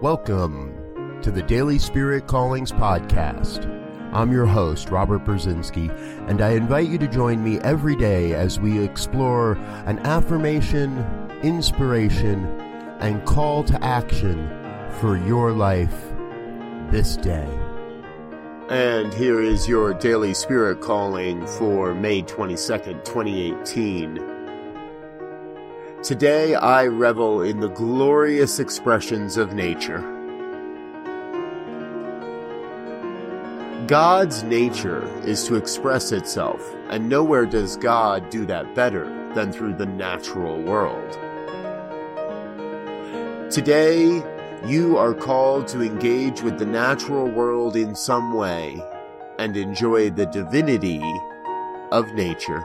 Welcome to the Daily Spirit Callings Podcast. I'm your host, Robert Brzezinski, and I invite you to join me every day as we explore an affirmation, inspiration, and call to action for your life this day. And here is your Daily Spirit Calling for May 22nd, 2018. Today I revel in the glorious expressions of nature. God's nature is to express itself, and nowhere does God do that better than through the natural world. Today, you are called to engage with the natural world in some way and enjoy the divinity of nature.